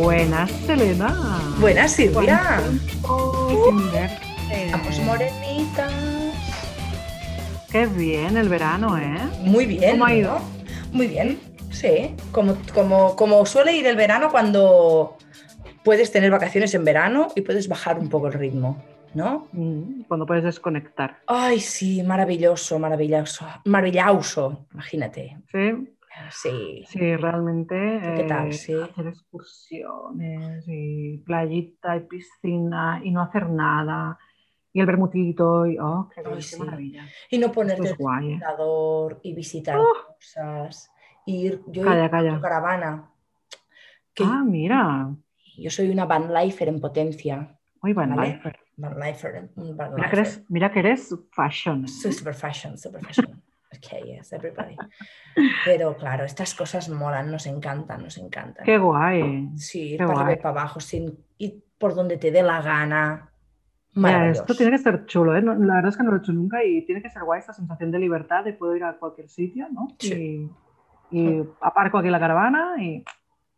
Buenas, Selena. Buenas, Silvia. Uh. Estamos morenitas. Qué bien el verano, ¿eh? Muy bien. ¿Cómo ha ido? ¿no? Muy bien, sí. Como, como, como suele ir el verano cuando puedes tener vacaciones en verano y puedes bajar un poco el ritmo, ¿no? Mm, Cuando puedes desconectar. Ay, sí, maravilloso, maravilloso. Maravilloso, imagínate. Sí, Sí. sí, realmente. ¿Qué tal? eh, Sí. Hacer excursiones y playita y piscina y no hacer nada. Y el bermutito y. ¡Oh, qué, Ay, qué sí. maravilla! Y no ponerte es el guay, ¿eh? y visitar Oh. cosas. Ir, yo Calla, ir calla. con caravana. Que Ah, mira. yo soy una van lifer en potencia. Muy buen Vale. lifer. Van lifer, van Mira que lifer. eres, mira que eres fashion. Soy super fashion, super fashion. Ok, yes, everybody. Pero claro, estas cosas molan, nos encantan, nos encantan. Qué guay. Sí, qué para guay. para abajo, sin ir por donde te dé la gana. Maravilloso. esto tiene que ser chulo, ¿eh? No- la verdad es que no lo he hecho nunca y tiene que ser guay esta sensación de libertad de puedo ir a cualquier sitio, ¿no? Sí. Y, y aparco aquí la caravana y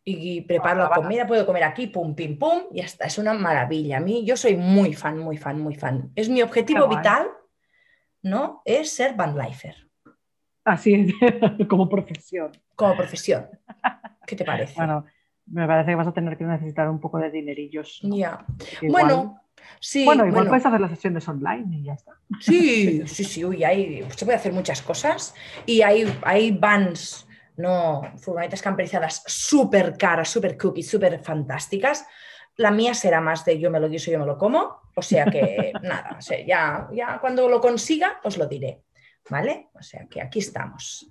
Y preparo la comida, puedo comer aquí, pum, pim, pum, y ya está. Es una maravilla. A mí, yo soy muy fan, muy fan, muy fan. Es mi objetivo vital, ¿no? Es ser van así como profesión. como profesión. ¿Qué te parece? Bueno, me parece que vas a tener que necesitar un poco de dinerillos. ¿no? Ya. Bueno, sí. bueno, igual bueno. puedes hacer las sesiones online y ya está. Sí, sí, sí, uy, hay, se puede hacer muchas cosas y hay, hay vans, no, furgonetas camperizadas súper caras, súper cookies, súper fantásticas. La mía será más de yo me lo guiso, yo me lo como, o sea que nada, o sea, ya, ya cuando lo consiga os lo diré, ¿vale? O sea que aquí estamos.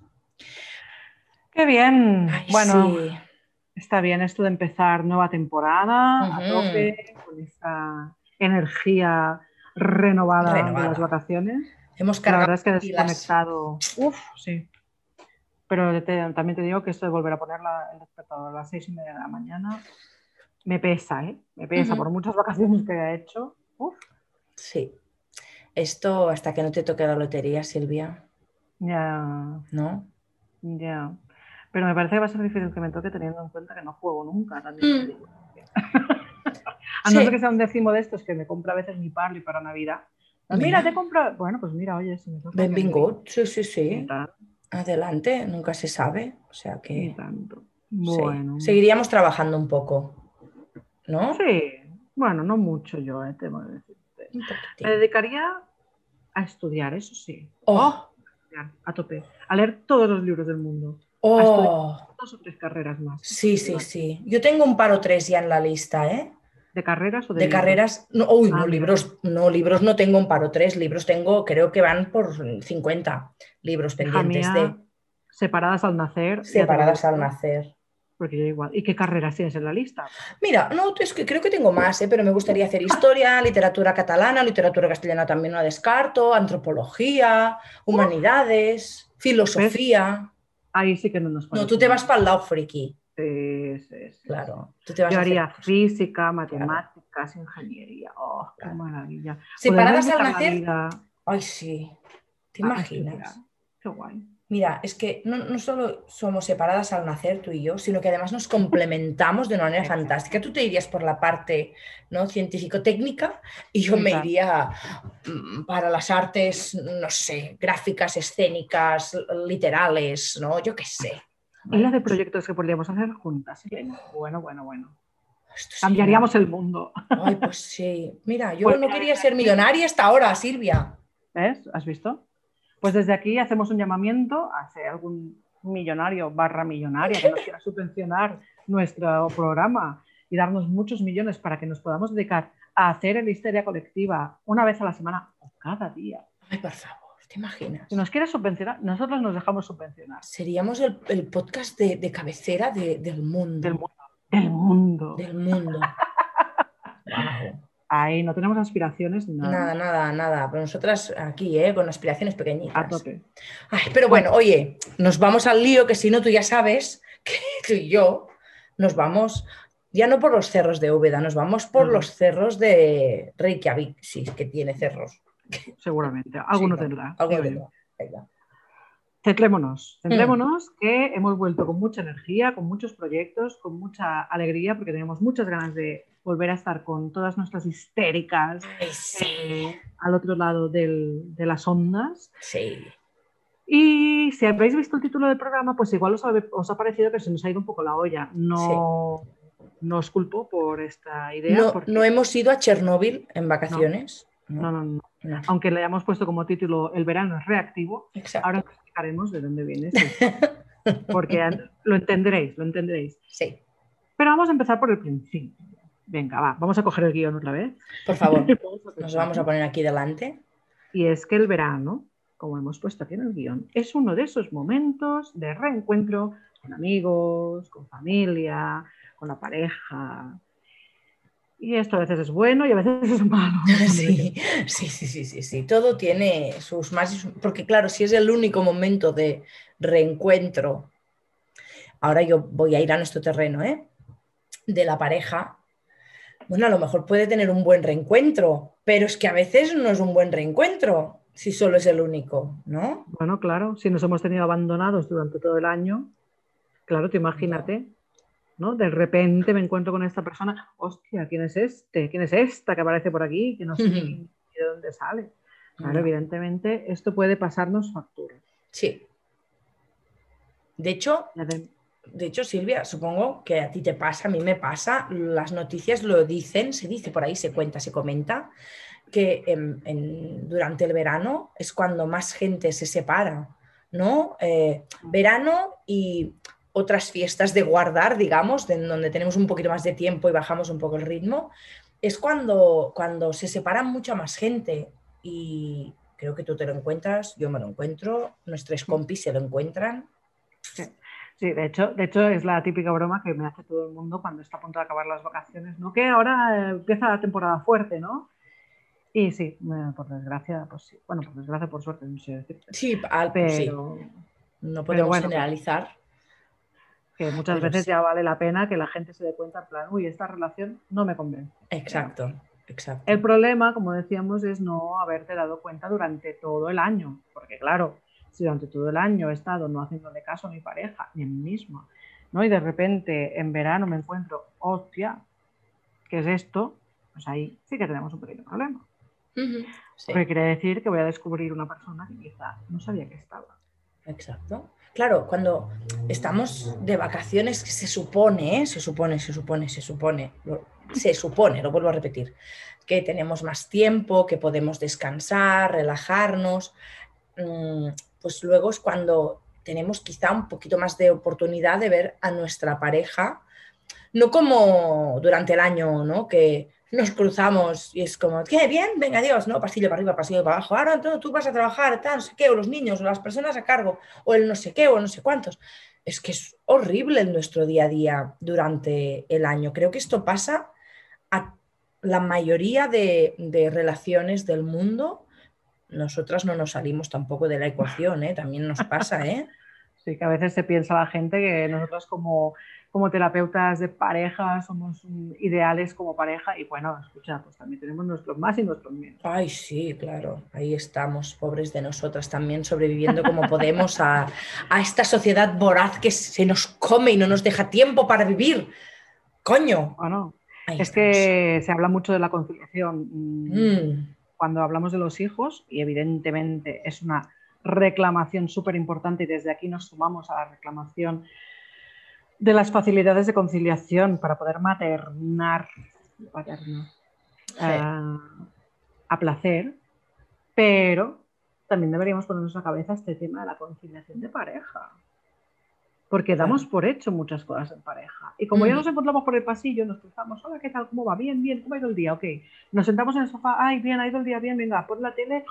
Qué bien. Ay, bueno, sí. está bien esto de empezar nueva temporada a tope con esa energía renovada, de las vacaciones. hemos La cargado verdad es que desconectado. Uf, sí. Pero te- también te digo que esto de volver a poner la- el despertador a las seis y media de la mañana me pesa, ¿eh? Me pesa por muchas vacaciones que he hecho. Uf, Sí. Esto hasta que no te toque la lotería, Silvia, ya, ¿no? ya. Pero me parece que va a ser difícil que me toque teniendo en cuenta que no juego nunca. te Mm. a no Sí. ser que sea un décimo de estos que me compra a veces mi parli para Navidad. Mira, Mira. te compro. Bueno, pues mira, oye, si me toca. me Benvingut, sí, sí, sí. Adelante, nunca se sabe. O sea ni que sí. Bueno. seguiríamos trabajando un poco, ¿no? Sí, bueno, no mucho yo, eh, tengo que decirte. Un Me dedicaría a estudiar, eso sí, Oh, a tope, a leer todos los libros del mundo, oh, dos o tres carreras más. sí, sí, sí. Yo tengo un par o tres ya en la lista, ¿eh? ¿De carreras o de, De libros? carreras. No, uy, Ah, no, mira. libros, no, libros no tengo un par o tres, libros tengo, creo que van por 50 libros pendientes mía, de separadas al nacer. separadas al nacer. Porque yo igual. ¿Y qué carreras tienes en la lista? Mira, no, es que creo que tengo más, ¿eh? pero me gustaría hacer historia, literatura catalana, literatura castellana también no la descarto, antropología, humanidades, filosofía. Ahí sí que no nos No, tú te vas para el lado friki, Sí, sí, sí. claro. Tú te vas Yo hacer haría física, matemáticas, ingeniería. ¡Oh, qué Claro. maravilla! Separadas al nacer. Ay, sí. ¿Te a imaginas? Qué guay. Mira, es que no, no solo somos separadas al nacer tú y yo, sino que además nos complementamos de una manera Exacto. fantástica. Tú te irías por la parte ¿no? científico-técnica y yo me iría mm, para las artes, no sé, gráficas, escénicas, literales, ¿no? Yo qué sé. Y la de proyectos que podríamos hacer juntas. Elena? Bueno, bueno, bueno. Esto sí, Cambiaríamos el mundo. Ay, pues sí. Mira, yo Pues no quería ser millonaria hasta ahora, Silvia. ¿Ves? ¿Has visto? Pues desde aquí hacemos un llamamiento a si algún millonario barra millonaria que nos quiera subvencionar nuestro programa y darnos muchos millones para que nos podamos dedicar a hacer el histeria colectiva una vez a la semana o cada día. Ay, por favor, ¿te imaginas? Si nos quieres subvencionar, nosotros nos dejamos subvencionar. Seríamos el, el podcast de, de cabecera de- del mundo. Del mundo. Del mundo. Del mundo. Guau. Ahí no tenemos aspiraciones ni nada. Nada, nada, nada. Pero nosotras aquí, ¿eh? con aspiraciones pequeñitas. A tope. Ay, pero bueno, oye, nos vamos al lío, que si no, tú ya sabes que tú y yo nos vamos, ya no por los cerros de Úbeda, nos vamos por los cerros de Reykjavik, es que tiene cerros. Seguramente. Alguno Sí, tendrá. Algo digo de yo. no. Venga. centrémonos, centrémonos que hemos vuelto con mucha energía, con muchos proyectos, con mucha alegría, porque tenemos muchas ganas de volver a estar con todas nuestras histéricas eh, al otro lado de las ondas. Sí. Y si habéis visto el título del programa, pues igual os ha, parecido que se nos ha ido un poco la olla. No, no os culpo por esta idea. No, no hemos ido a Chernóbil en vacaciones. No, no, no. Aunque le hayamos puesto como título El verano es reactivo, ahora explicaremos de dónde viene. Porque lo entenderéis, lo entenderéis. Sí. Pero vamos a empezar por el principio. Venga, va, vamos a coger el guion otra vez. Por favor, nos vamos a poner aquí delante. Y es que el verano, como hemos puesto aquí en el guion, es uno de esos momentos de reencuentro con amigos, con familia, con la pareja. Y esto a veces es bueno y a veces es malo. Sí, sí, sí, sí, sí, Todo tiene sus más Porque claro, si es el único momento de reencuentro, ahora yo voy a ir a nuestro terreno, ¿eh? De la pareja, bueno, a lo mejor puede tener un buen reencuentro, pero es que a veces no es un buen reencuentro si solo es el único, ¿no? Bueno, claro, si nos hemos tenido abandonados durante todo el año, claro, te imagínate, ¿no? De repente me encuentro con esta persona, hostia, ¿quién es este? ¿Quién es esta que aparece por aquí? Que no sé de dónde sale. Claro, evidentemente esto puede pasarnos factura. Sí. De hecho, de hecho, Silvia, supongo que a ti te pasa, a mí me pasa, las noticias lo dicen, se dice por ahí, se cuenta, se comenta, que durante el verano es cuando más gente se separa, ¿no? Eh, verano y otras fiestas de guardar, digamos, de, donde tenemos un poquito más de tiempo y bajamos un poco el ritmo, es cuando, cuando se separan mucha más gente y creo que tú te lo encuentras, yo me lo encuentro, nuestros compis se lo encuentran. Sí, de hecho, de hecho es la típica broma que me hace todo el mundo cuando está a punto de acabar las vacaciones, ¿no? Que ahora empieza la temporada fuerte, ¿no? Y sí, por desgracia, pues sí. Bueno, por desgracia, por suerte, no sé decir. Sí, pero no podemos generalizar. Que muchas veces ya vale la pena que la gente se dé cuenta, en plan, uy, esta relación no me convence. Exacto, exacto. El problema, como decíamos, es no haberte dado cuenta durante todo el año, porque claro, si durante todo el año he estado no haciéndole caso a mi pareja ni a mí misma, ¿no? Y de repente en verano me encuentro, hostia, ¿qué es esto? Pues ahí sí que tenemos un pequeño problema. Porque quiere decir que voy a descubrir una persona que quizá no sabía que estaba. Exacto. Claro, cuando estamos de vacaciones, se supone, ¿eh? se supone, se supone, se supone, se supone, lo vuelvo a repetir, que tenemos más tiempo, que podemos descansar, relajarnos. Pues luego es cuando tenemos quizá un poquito más de oportunidad de ver a nuestra pareja, no como durante el año, ¿no? Que nos cruzamos y es como, ¿qué? ¿Bien? Venga, Dios, ¿no? Pasillo para arriba, pasillo para abajo. Ahora tú, tú vas a trabajar, tal, no sé qué, o los niños, o las personas a cargo, o el no sé qué, o no sé cuántos. Es que es horrible en nuestro día a día durante el año. Creo que esto pasa a la mayoría de relaciones del mundo nosotras no nos salimos tampoco de la ecuación, ¿eh? también nos pasa. ¿eh? Sí, que a veces se piensa la gente que nosotros como, como terapeutas de pareja somos ideales como pareja y bueno, escucha, pues también tenemos nuestros más y nuestros menos. Ay, sí, claro, ahí estamos, pobres de nosotras también, sobreviviendo como podemos a, esta sociedad voraz que se nos come y no nos deja tiempo para vivir. Coño. Bueno, es que se habla mucho de la conciliación. Mm cuando hablamos de los hijos, y evidentemente es una reclamación súper importante y desde aquí nos sumamos a la reclamación de las facilidades de conciliación para poder maternar, a, a placer, pero también deberíamos ponernos a cabeza este tema de la conciliación de pareja porque damos por hecho muchas cosas en pareja. Y como ya nos encontramos por el pasillo, nos cruzamos, hola, ¿qué tal? ¿Cómo va? Bien, bien, ¿cómo ha ido el día? Ok. Nos sentamos en el sofá, ay, bien, ha ido el día bien, venga, por la tele,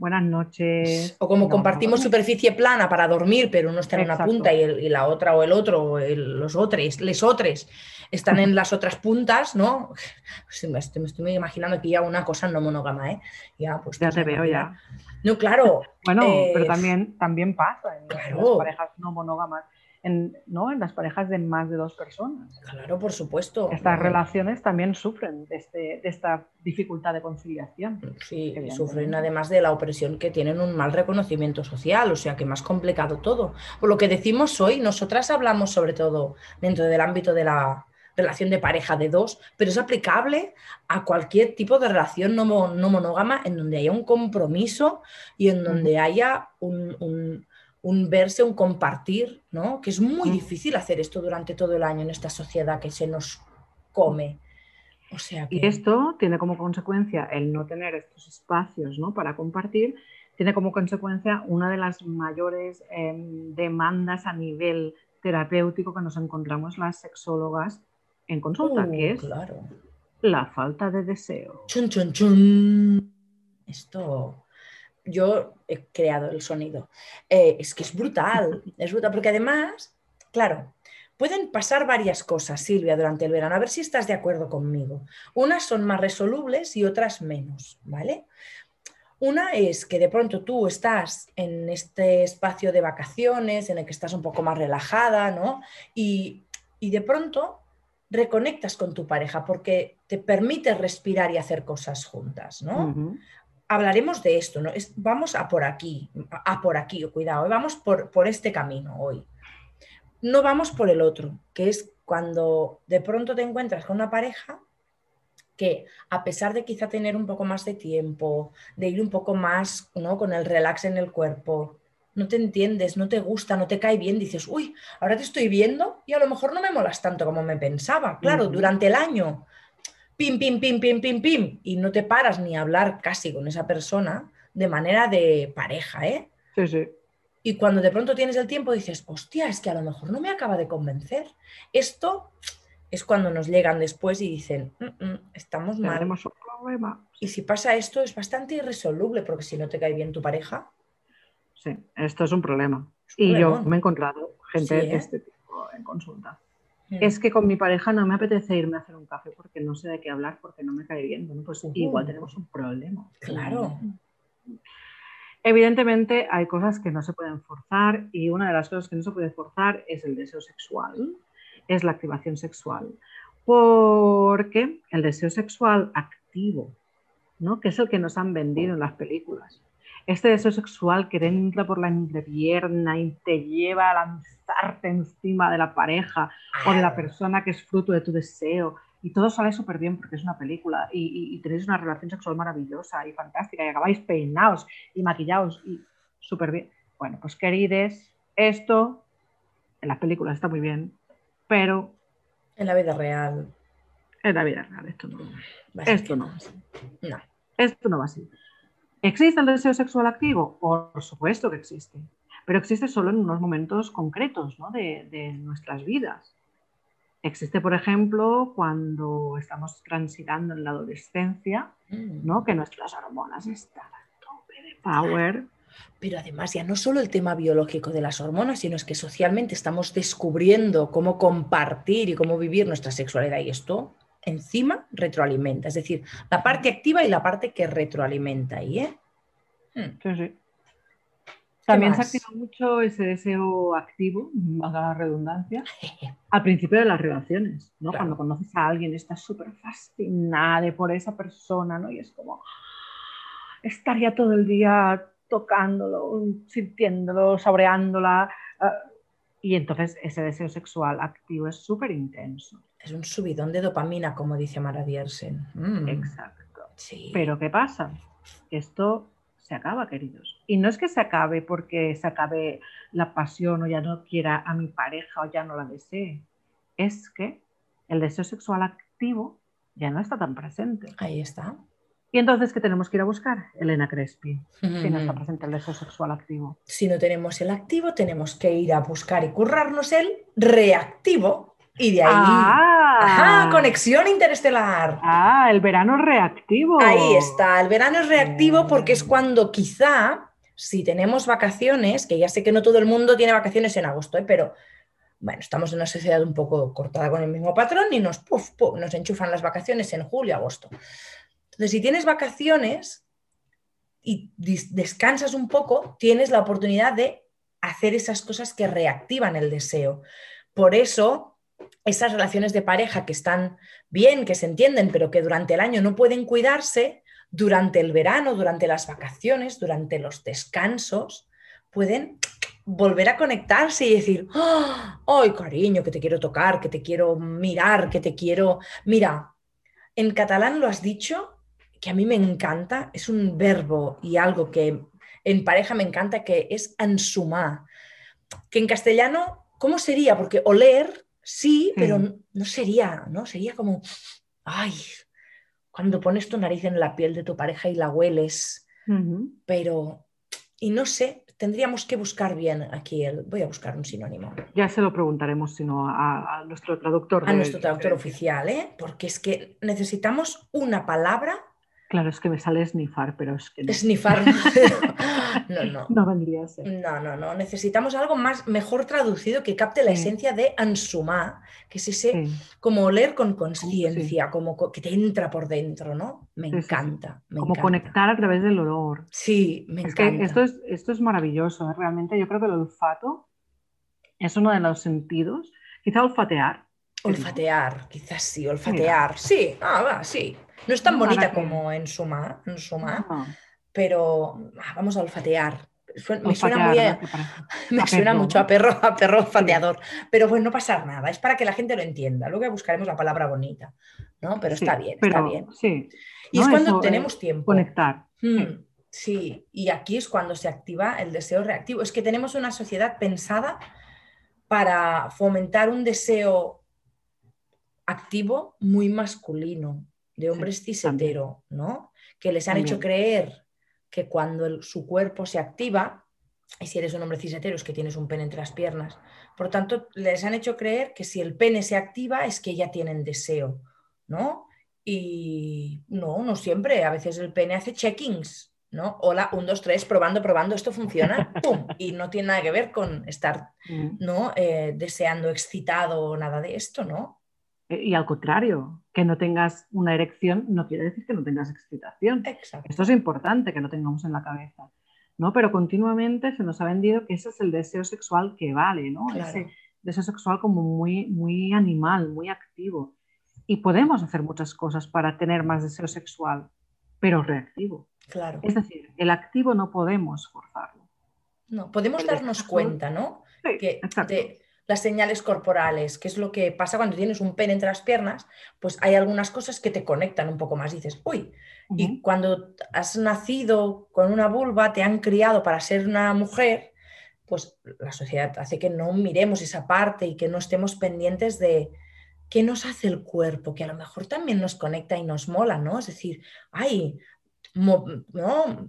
buenas noches. O como compartimos superficie plana para dormir, pero uno está en una punta y, la otra o el otro, o los otros, les otros, están en las otras puntas, ¿no? me, estoy, imaginando que ya una cosa no monógama, ¿eh? Ya, pues, ya te veo, ya. No, claro. Bueno, pero también, también pasa en las parejas no monógamas en, ¿no? en las parejas de más de dos personas. Claro, por supuesto. Estas relaciones también sufren de, este, de, esta dificultad de conciliación. Sí, sufren además de la opresión que tienen un mal reconocimiento social, o sea que más complicado todo. Por lo que decimos hoy, nosotras hablamos sobre todo dentro del ámbito de la relación de pareja de dos, pero es aplicable a cualquier tipo de relación no, no monógama en donde haya un compromiso y en donde haya un un verse, un compartir, ¿no? Que es muy difícil hacer esto durante todo el año en esta sociedad que se nos come. O sea Y esto tiene como consecuencia el no tener estos espacios ¿no? para compartir, tiene como consecuencia una de las mayores em, demandas a nivel terapéutico que nos encontramos las sexólogas en consulta, que uh, es la falta de deseo. Chun, chun, chun. Esto yo he creado el sonido. Eh, es que es brutal, es brutal, porque además, claro, pueden pasar varias cosas, Silvia, durante el verano, a ver si estás de acuerdo conmigo. Unas son más resolubles y otras menos, ¿vale? Una es que de pronto tú estás en este espacio de vacaciones, en el que estás un poco más relajada, ¿no? Y, de pronto reconectas con tu pareja porque te permite respirar y hacer cosas juntas, ¿no? hablaremos de esto, ¿no? vamos a por aquí, a por aquí, cuidado, ¿eh? vamos por, por este camino hoy. No vamos por el otro, que es cuando de pronto te encuentras con una pareja que a pesar de quizá tener un poco más de tiempo, de ir un poco más ¿no? con el relax en el cuerpo, no te entiendes, no te gusta, no te cae bien, dices, uy, ahora te estoy viendo y a lo mejor no me molas tanto como me pensaba. Claro, durante el año pim, pim, pim, pim, pim, pim, y no te paras ni a hablar casi con esa persona de manera de pareja, ¿eh? Sí, sí. Y cuando de pronto tienes el tiempo dices, hostia, es que a lo mejor no me acaba de convencer. Esto es cuando nos llegan después y dicen, mm, mm, estamos mal. Tenemos un problema. Y si pasa esto es bastante irresoluble porque si no te cae bien tu pareja. Sí, esto es un problema. y yo me he encontrado gente de ¿eh? este tipo en consulta. Es que con mi pareja no me apetece irme a hacer un café porque no sé de qué hablar, porque no me cae bien. Bueno, pues igual tenemos un problema. Claro. Evidentemente hay cosas que no se pueden forzar y una de las cosas que no se puede forzar es el deseo sexual, es la activación sexual. Porque el deseo sexual activo, ¿no? que es el que nos han vendido en las películas, este deseo sexual que entra por la entrepierna y te lleva a lanzarte encima de la pareja o de la persona que es fruto de tu deseo. Y todo sale súper bien porque es una película y, tenéis una relación sexual maravillosa y fantástica y acabáis peinados y maquillados y súper bien. Bueno, pues querides, esto en las películas está muy bien, pero... En la vida real. En la vida real, esto no. Esto no. No. Esto no va así. ¿Existe el deseo sexual activo? Por supuesto que existe, pero existe solo en unos momentos concretos de, nuestras vidas. Existe, por ejemplo, cuando estamos transitando en la adolescencia, mm. ¿no? que nuestras hormonas están a tope de power. Pero además ya no solo el tema biológico de las hormonas, sino es que socialmente estamos descubriendo cómo compartir y cómo vivir nuestra sexualidad y esto encima retroalimenta, es decir, la parte activa y la parte que retroalimenta ahí, ¿eh? Sí, sí. También se activa mucho ese deseo activo, más la redundancia, al principio de las relaciones, ¿no? Cuando conoces a alguien estás súper fascinada por esa persona, ¿no? Y es como, estaría todo el día tocándolo, sintiéndolo, saboreándola. Ah, y entonces ese deseo sexual activo es súper intenso. Es un subidón de dopamina, como dice Mara Diersen. Mm. Exacto. Sí. Pero ¿qué pasa? Esto se acaba, queridos. Y no es que se acabe porque se acabe la pasión o ya no quiera a mi pareja o ya no la desee. Es que el deseo sexual activo ya no está tan presente. Ahí está. ¿Y entonces qué tenemos que ir a buscar? Elena Crespi, si no está presente el deseo sexual activo. Si no tenemos el activo, tenemos que ir a buscar y currarnos el reactivo y de ahí. Ah, conexión interestelar. Ah, el verano reactivo. Ahí está, el verano es reactivo porque es cuando quizá, si tenemos vacaciones, que ya sé que no todo el mundo tiene vacaciones en agosto, ¿eh? pero bueno, estamos en una sociedad un poco cortada con el mismo patrón y nos, nos enchufan las vacaciones en julio, agosto. Entonces, si tienes vacaciones y descansas un poco, tienes la oportunidad de hacer esas cosas que reactivan el deseo. Por eso, esas relaciones de pareja que están bien, que se entienden, pero que durante el año no pueden cuidarse, durante el verano, durante las vacaciones, durante los descansos, pueden volver a conectarse y decir, ¡Ah! ¡ay, cariño, que te quiero tocar, que te quiero mirar, que te quiero... Mira, en catalán lo has dicho, que a mí me encanta, es un verbo y algo que en pareja me encanta, que es ansumar, que en castellano, ¿cómo sería? Porque oler, sí, pero mm. no sería, ¿no? Sería como, ay, cuando pones tu nariz en la piel de tu pareja y la hueles, pero, y no sé, tendríamos que buscar bien aquí el. Voy a buscar un sinónimo. Ya se lo preguntaremos, sino a, nuestro traductor. A nuestro traductor oficial, ¿eh? Porque es que necesitamos una palabra Claro, es que me sale snifar, pero es que no. Snifar. no, no. No vendría a ser. No, no, no. Necesitamos algo más mejor traducido que capte la esencia de ansumar, que es ese como oler con conciencia, como que te entra por dentro, ¿no? Me encanta. como conectar a través del olor. Sí, me es encanta. Que esto, es, esto es maravilloso, ¿eh? realmente. Yo creo que el olfato es uno de los sentidos. Quizá olfatear. Olfatear, quizás sí, olfatear. Sí, ah, va, sí. No es tan bonita como en Suma, en Suma pero ah, vamos a olfatear. Me suena, muy me suena mucho a perro, a perro olfateador. Pero bueno, no pasa nada, es para que la gente lo entienda. Luego buscaremos la palabra bonita, ¿no? Pero está bien, está bien. Sí. Y es cuando tenemos tiempo. Conectar. Hmm, sí, y aquí es cuando se activa el deseo reactivo. Es que tenemos una sociedad pensada para fomentar un deseo activo muy masculino, de hombres sí, ¿no? Que les han hecho creer que cuando su cuerpo se activa, y si eres un hombre cisetero es que tienes un pene entre las piernas, por tanto, les han hecho creer que si el pene se activa es que ya tienen deseo, ¿no? Y no, no siempre, a veces el pene hace checkings, ¿no? Hola, un, dos, tres, probando, probando, esto funciona, ¡pum! Y no tiene nada que ver con estar, mm. ¿no? Eh, deseando, excitado o nada de esto, ¿no? Eh, y al contrario, que no tengas una erección no quiere decir que no tengas excitación. Esto es importante que lo tengamos en la cabeza. ¿no? Pero continuamente se nos ha vendido que ese es el deseo sexual que vale, ¿no? Ese deseo sexual como muy, muy animal, muy activo. Y podemos hacer muchas cosas para tener más deseo sexual, pero reactivo. Claro. Es decir, el activo no podemos forzarlo. No, podemos darnos cuenta, ¿no? que las señales corporales, que es lo que pasa cuando tienes un pene entre las piernas, pues hay algunas cosas que te conectan un poco más. Dices, uy, y cuando has nacido con una vulva, te han criado para ser una mujer, pues la sociedad hace que no miremos esa parte y que no estemos pendientes de qué nos hace el cuerpo, que a lo mejor también nos conecta y nos mola, ¿no? Es decir, ay, no,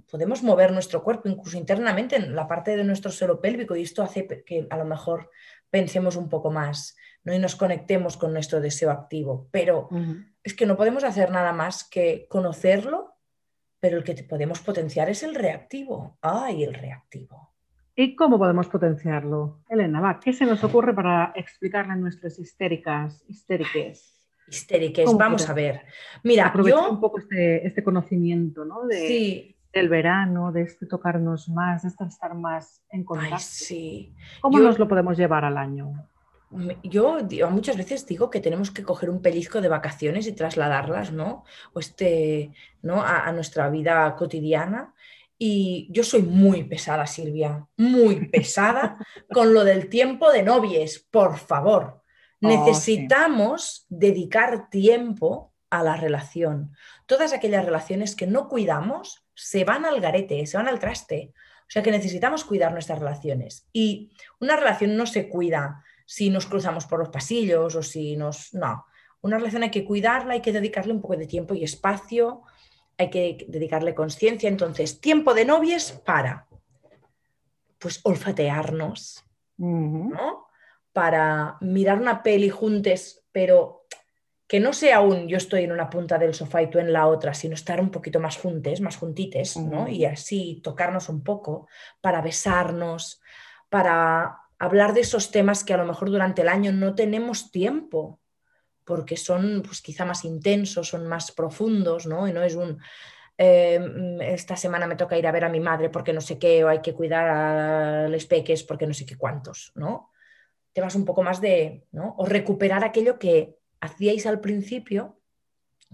podemos mover nuestro cuerpo incluso internamente en la parte de nuestro suelo pélvico y esto hace que a lo mejor pensemos un poco más ¿no? y nos conectemos con nuestro deseo activo. Pero es que no podemos hacer nada más que conocerlo, pero el que podemos potenciar es el reactivo. ¡Ay, el reactivo! ¿Y cómo podemos potenciarlo? Elena, va, ¿qué se nos ocurre para explicarle a nuestras histéricas, histéricas? Histéricas, vamos a ver. Mira, Aprovechar un poco este, este conocimiento, ¿no? De, sí, del verano, de este tocarnos más, de estar más en contacto. sí. ¿Cómo nos lo podemos llevar al año? Yo muchas veces digo que tenemos que coger un pellizco de vacaciones y trasladarlas, ¿no? O este, ¿no? A, nuestra vida cotidiana. Y yo soy muy pesada, Silvia, muy pesada con lo del tiempo de novies, por favor. Oh, Necesitamos dedicar tiempo a la relación. Todas aquellas relaciones que no cuidamos, se van al garete, se van al traste. O sea que necesitamos cuidar nuestras relaciones. Y una relación no se cuida si nos cruzamos por los pasillos o si nos... No, una relación hay que cuidarla, hay que dedicarle un poco de tiempo y espacio, hay que dedicarle conciencia. Entonces, tiempo de novies para, pues, olfatearnos, ¿no? Para mirar una peli juntos, pero que no sea un yo estoy en una punta del sofá y tú en la otra, sino estar un poquito más juntes, más juntites, ¿no? Y así tocarnos un poco para besarnos, para hablar de esos temas que a lo mejor durante el año no tenemos tiempo, porque son pues quizá más intensos, son más profundos, ¿no? Y no es un eh, esta semana me toca ir a ver a mi madre porque no sé qué, o hay que cuidar a los peques porque no sé qué cuántos, ¿no? Temas un poco más de, ¿no? O recuperar aquello que hacíais al principio,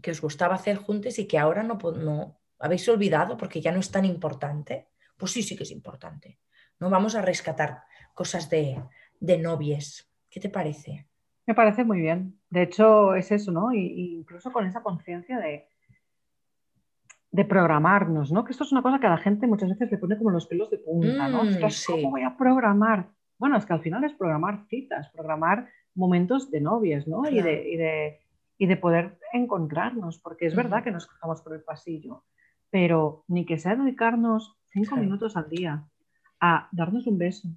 que os gustaba hacer juntos y que ahora no, no habéis olvidado porque ya no es tan importante. Pues sí, sí que es importante. ¿no? Vamos a rescatar cosas de, de novies. ¿Qué te parece? Me parece muy bien. De hecho, es eso, ¿no? Y, incluso con esa conciencia de, de programarnos, ¿no? Que esto es una cosa que a la gente muchas veces le pone como los pelos de punta, ¿no? Mm, ¿Cómo voy a programar? Bueno, es que al final es programar citas, programar momentos de novias, ¿no? Y, de, y, de, y, de, poder encontrarnos, porque es verdad que nos cruzamos por el pasillo, pero ni que sea dedicarnos cinco minutos al día a darnos un beso,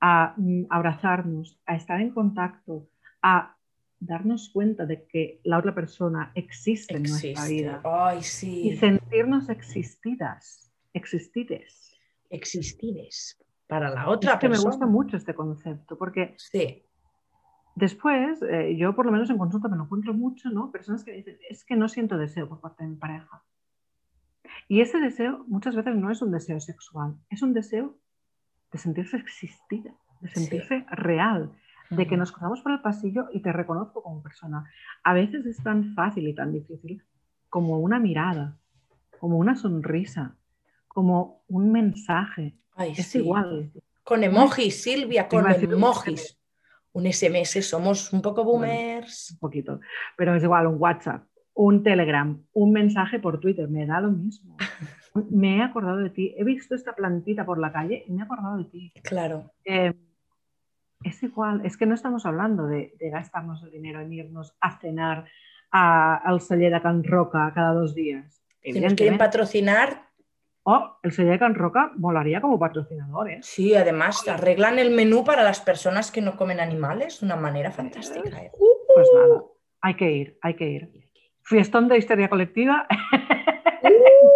a mm, abrazarnos, a estar en contacto, a darnos cuenta de que la otra persona existe, en nuestra vida. Ay, sí. Y sentirnos existidas, existides. Existides para la otra es que me gusta mucho este concepto porque sí. Después, eh, yo por lo menos en consulta me lo encuentro mucho, ¿no? Personas que dicen, es que no siento deseo por parte de mi pareja. Y ese deseo muchas veces no es un deseo sexual, es un deseo de sentirse existida, de sentirse real, de que nos cruzamos por el pasillo y te reconozco como persona. A veces es tan fácil y tan difícil como una mirada, como una sonrisa, como un mensaje. es igual. Con emojis, Silvia, con emojis. Un SMS, somos un poco boomers. un poquito, pero es igual, un WhatsApp, un Telegram, un mensaje por Twitter, me da lo mismo. me he acordado de ti, he visto esta plantita por la calle y me he acordado de ti. Claro. Eh, es igual, es que no estamos hablando de, gastarnos el dinero en irnos a cenar al celler de Can Roca cada dos días. Si nos quieren patrocinar. Oh, el de Can Roca molaría como patrocinador. ¿eh? Sí, además arreglan el menú para las personas que no comen animales de una manera fantástica. ¿eh? Pues nada, hay que ir, hay que ir. Fiestón de histeria colectiva.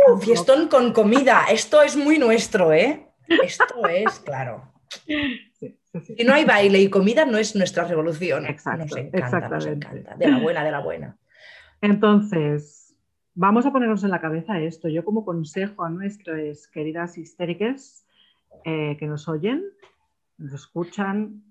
Uh, fiestón con comida. Esto es muy nuestro, ¿eh? Esto es, claro. Si no hay baile y comida, no es nuestra revolución. Exacto, nos encanta, nos encanta. De la buena, de la buena. Entonces, vamos a ponernos en la cabeza esto. Yo como consejo a nuestras queridas histéricas eh, que nos oyen, nos escuchan,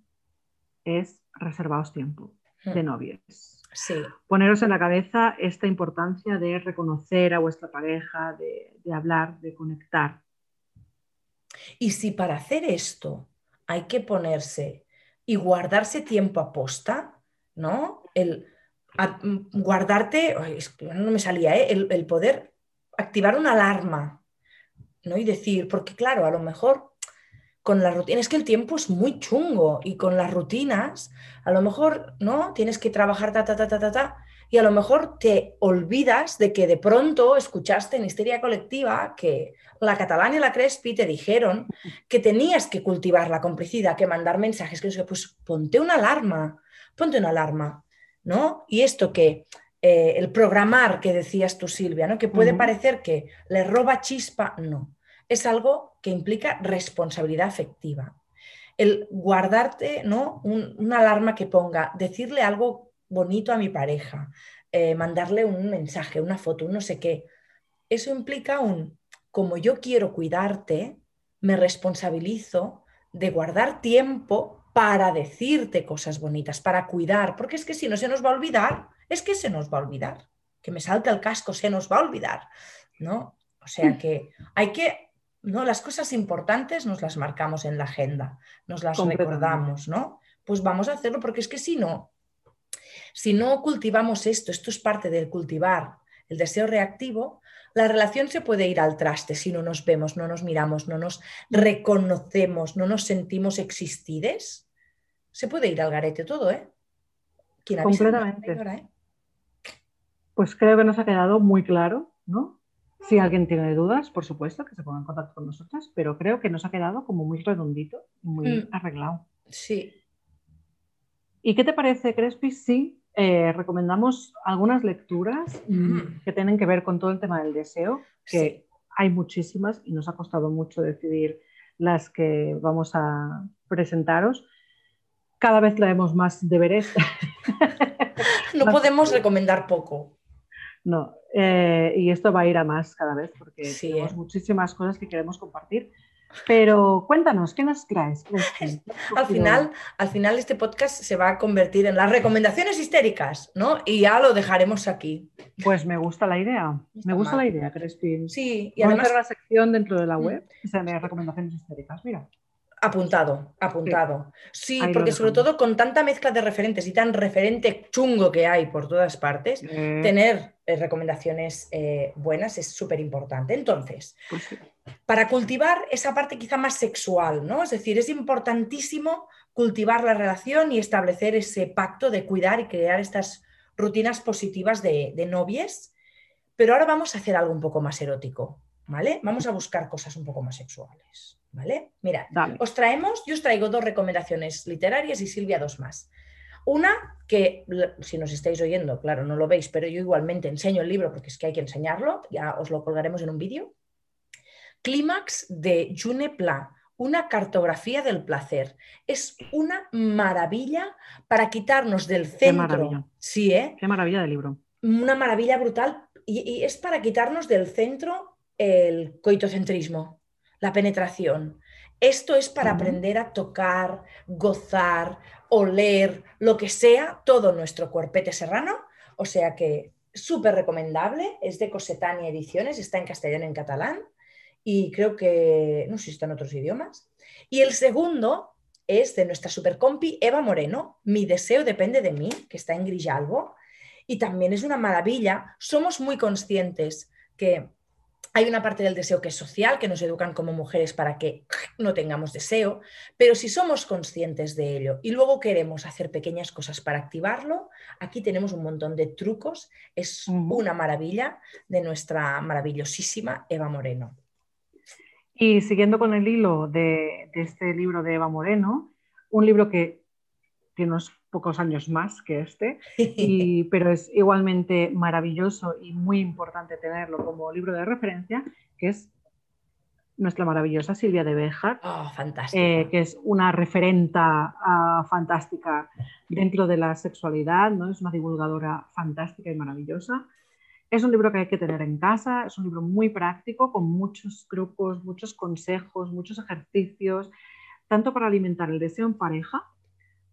es reservaos tiempo de hmm. novios. Sí. Poneros en la cabeza esta importancia de reconocer a vuestra pareja, de, de hablar, de conectar. Y si para hacer esto hay que ponerse y guardarse tiempo a posta, ¿no? El guardarte, no me salía, ¿eh? el, poder activar una alarma, ¿no? Y decir, porque claro, a lo mejor con la rutina, es que el tiempo es muy chungo y con las rutinas, a lo mejor, ¿no? Tienes que trabajar ta, ta, ta, ta, ta, ta, y a lo mejor te olvidas de que de pronto escuchaste en Histeria Colectiva que la catalana y la Crespi te dijeron que tenías que cultivar la complicidad, que mandar mensajes, que pues ponte una alarma, ponte una alarma, ¿no? Y esto que eh, el programar que decías tú, Silvia, ¿no? Que puede parecer que le roba chispa, no. Es algo que implica responsabilidad afectiva. El guardarte, ¿no? una alarma que ponga, decirle algo bonito a mi pareja, eh, mandarle un mensaje, una foto, un no sé qué. Eso implica un como yo quiero cuidarte, me responsabilizo de guardar tiempo para decirte cosas bonitas, para cuidar, porque es que si no se nos va a olvidar, es que se nos va a olvidar, que me salta el casco, se nos va a olvidar, ¿no? O sea que hay que, ¿no? Las cosas importantes nos las marcamos en la agenda, nos las recordamos, ¿no? Pues vamos a hacerlo porque es que si no, si no cultivamos esto, esto es parte del cultivar el deseo reactivo, la relación se puede ir al traste si no nos vemos, no nos miramos, no nos reconocemos, no nos sentimos existides. Se puede ir al garete todo, ¿eh? Completamente. ¿eh? Pues creo que nos ha quedado muy claro, ¿no? Si alguien tiene dudas, por supuesto, que se ponga en contacto con nosotras, pero creo que nos ha quedado como muy redondito y muy mm. arreglado. Sí. ¿Y qué te parece, Crespi, si eh, recomendamos algunas lecturas mm. que tienen que ver con todo el tema del deseo, que hay muchísimas y nos ha costado mucho decidir las que vamos a presentaros. Cada vez leemos más deberes. no podemos recomendar poco. No, eh, y esto va a ir a más cada vez porque Sí, tenemos ¿eh? muchísimas cosas que queremos compartir. Pero cuéntanos, ¿qué nos traes? Al final, al final este podcast se va a convertir en las recomendaciones histéricas, ¿no? Y ya lo dejaremos aquí. Pues me gusta la idea. está Me gusta mal. la idea, Crispin. Sí, y a además hacer la sección dentro de la Mm. web que se llama recomendaciones históricas. Mira. Apuntado, apuntado. Sí, Ahí porque sobre todo con tanta mezcla de referentes y tan referente chungo que hay por todas partes, tener eh, recomendaciones eh, buenas es súper importante. Entonces, pues sí. para cultivar esa parte quizá más sexual, ¿no? Es decir, es importantísimo cultivar la relación y establecer ese pacto de cuidar y crear estas rutinas positivas de, de novies. Pero ahora vamos a hacer algo un poco más erótico, ¿vale? Vamos a buscar cosas un poco más sexuales, ¿vale? Dale. os traemos, yo os traigo dos recomendaciones literarias y Silvia dos más. Una que, si nos estáis oyendo, claro, no lo veis, pero yo igualmente enseño el libro porque es que hay que enseñarlo, ya os lo colgaremos en un vídeo. Clímax de June Pla, una cartografía del placer. Es una maravilla para quitarnos del centro. maravilla. Sí, ¿eh? Qué maravilla de libro. Una maravilla brutal. Y, y es para quitarnos del centro el coitocentrismo, la penetración. Esto es para aprender a tocar, gozar, oler, lo que sea, todo nuestro cuerpete serrano. O sea que súper recomendable. Es de Cosetania Ediciones, está en castellano y en catalán. Y creo que, no sé si está en otros idiomas. Y el segundo es de nuestra super compi Eva Moreno, Mi deseo depende de mí, que está en Grijalbo. Y también es una maravilla. Somos muy conscientes que hay una parte del deseo que es social, que nos educan como mujeres para que no tengamos deseo, pero si somos conscientes de ello y luego queremos hacer pequeñas cosas para activarlo, aquí tenemos un montón de trucos. Es una maravilla de nuestra maravillosísima Eva Moreno. Y siguiendo con el hilo de, de este libro de Eva Moreno, un libro que tiene unos pocos años más que este, y- pero es igualmente maravilloso y muy importante tenerlo como libro de referencia, que es nuestra maravillosa Silvia de Béjar, Oh, eh, que es una referenta ah, fantástica dentro de la sexualidad, ¿no? es una divulgadora fantástica y maravillosa. Es un libro que hay que tener en casa, es un libro muy práctico, con muchos trucos, muchos consejos, muchos ejercicios, tanto para alimentar el deseo en pareja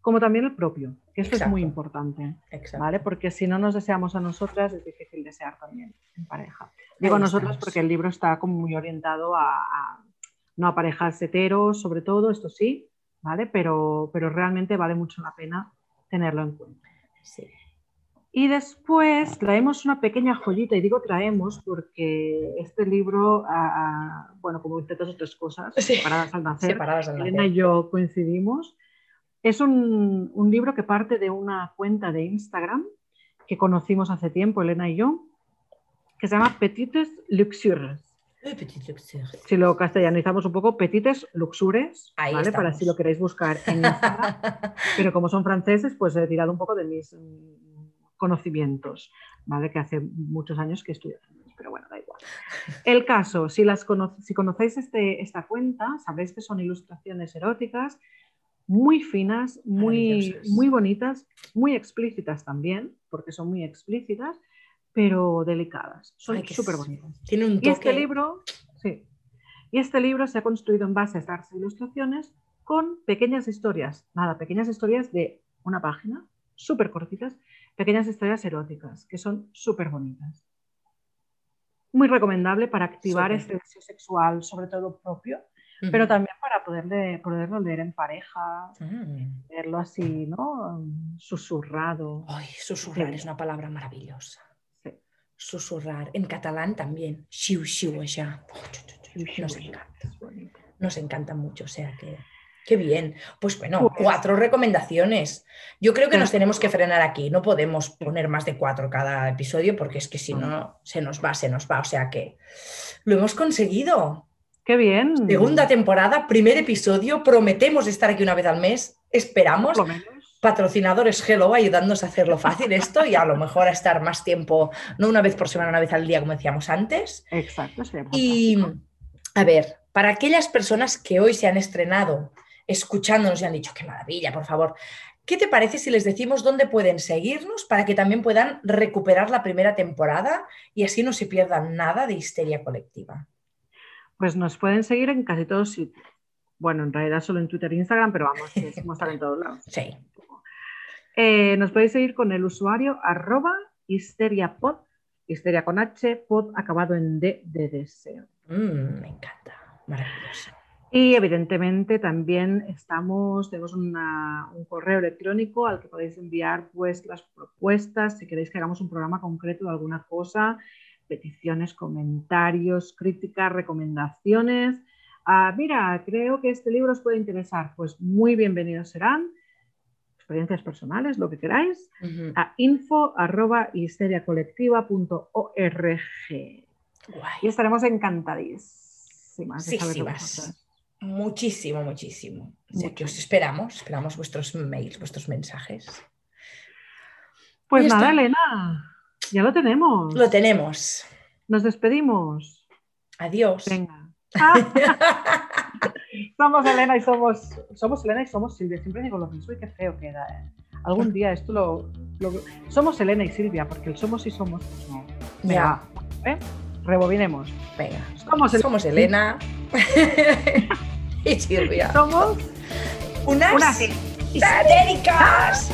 como también el propio, que esto es muy importante, Exacto. ¿vale? Porque si no nos deseamos a nosotras, es difícil desear también en pareja. Digo nosotras porque el libro está como muy orientado a, a- no a parejas heteros, sobre todo, esto sí, ¿vale? Pero, pero realmente vale mucho la pena tenerlo en cuenta. Sí. Y después traemos una pequeña joyita, y digo traemos porque este libro, ah, bueno, como tantas otras cosas, Sí. separadas al nacer, Separadas al Elena nacer. y yo coincidimos. Es un, un libro que parte de una cuenta de Instagram que conocimos hace tiempo, Elena y yo, que se llama Petites Luxures. Luxure. Si lo castellanizamos un poco, Petites Luxures, Ahí ¿vale? Para si lo queréis buscar en Instagram. Pero como son franceses, pues he tirado un poco de mis mm, conocimientos, ¿vale? Que hace muchos años que estudio pero bueno, da igual. El caso, si, las cono- si conocéis este- esta cuenta, sabréis que son ilustraciones eróticas muy finas, muy, muy bonitas, muy explícitas también, porque son muy explícitas, pero delicadas. Son súper bonitas. Tiene un Y toque. este libro, sí. Y este libro se ha construido en base a estas ilustraciones con pequeñas historias, nada, pequeñas historias de una página, súper cortitas, pequeñas historias eróticas, que son súper bonitas. Muy recomendable para activar este deseo sexual, sobre todo propio, Pero también para poderle, poderlo leer en pareja, Mm. leerlo así, ¿no? Susurrado. Ay, susurrar Sí. es una palabra maravillosa. Sí. Susurrar. En catalán también. Xiu, xiu. Nos encanta. Nos encanta mucho. O sea que. Qué bien. Pues bueno, Pues- cuatro recomendaciones. Yo creo que nos tenemos que frenar aquí. No podemos poner más de cuatro cada episodio porque es que si no, se nos va, se nos va. O sea que lo hemos conseguido. Qué bien. Segunda temporada, primer episodio. Prometemos estar aquí una vez al mes. Esperamos. Patrocinadores Hello ayudándonos a hacerlo fácil esto y a lo mejor a estar más tiempo, no una vez por semana, una vez al día, como decíamos antes. Exacto, Y a ver, para aquellas personas que hoy se han estrenado escuchándonos y han dicho, qué maravilla, por favor, ¿qué te parece si les decimos dónde pueden seguirnos para que también puedan recuperar la primera temporada y así no se pierdan nada de histeria colectiva? Pues nos pueden seguir en casi todos sitios. Bueno, en realidad solo en Twitter e Instagram, pero vamos, que estar en todos lados. Sí. Eh, nos podéis seguir con el usuario arroba histeriapod, histeria con H, pod acabado en D de deseo. Mm, me encanta, maravilloso. Y evidentemente también estamos, tenemos un correo electrónico al que podéis enviar vuestras propuestas si queréis que hagamos un programa concreto de alguna cosa, peticiones, comentarios, críticas, recomendaciones. Ah, mira, creo que este libro os puede interesar. Pues muy bienvenidos serán. Experiencias personales, lo que queráis, a info arroba histeriacolectiva.org. Y estaremos encantadísimas de saber Muchísimo, muchísimo. os esperamos, esperamos vuestros mails, vuestros mensajes. Pues nada, Elena, ya lo tenemos. Lo tenemos. Nos despedimos. Adiós. Venga. somos Elena y somos, somos Elena y somos Silvia. Siempre digo lo mismo y qué feo queda. ¿eh? Algún día esto lo, Somos Elena y Silvia, porque el somos y somos, pues no. Venga, ¿eh? rebobinemos. Venga, somos, somos Elena. y Silvia. Somos unas, unas histéricas.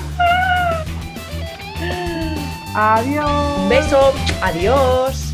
Adiós. Un beso. Adiós.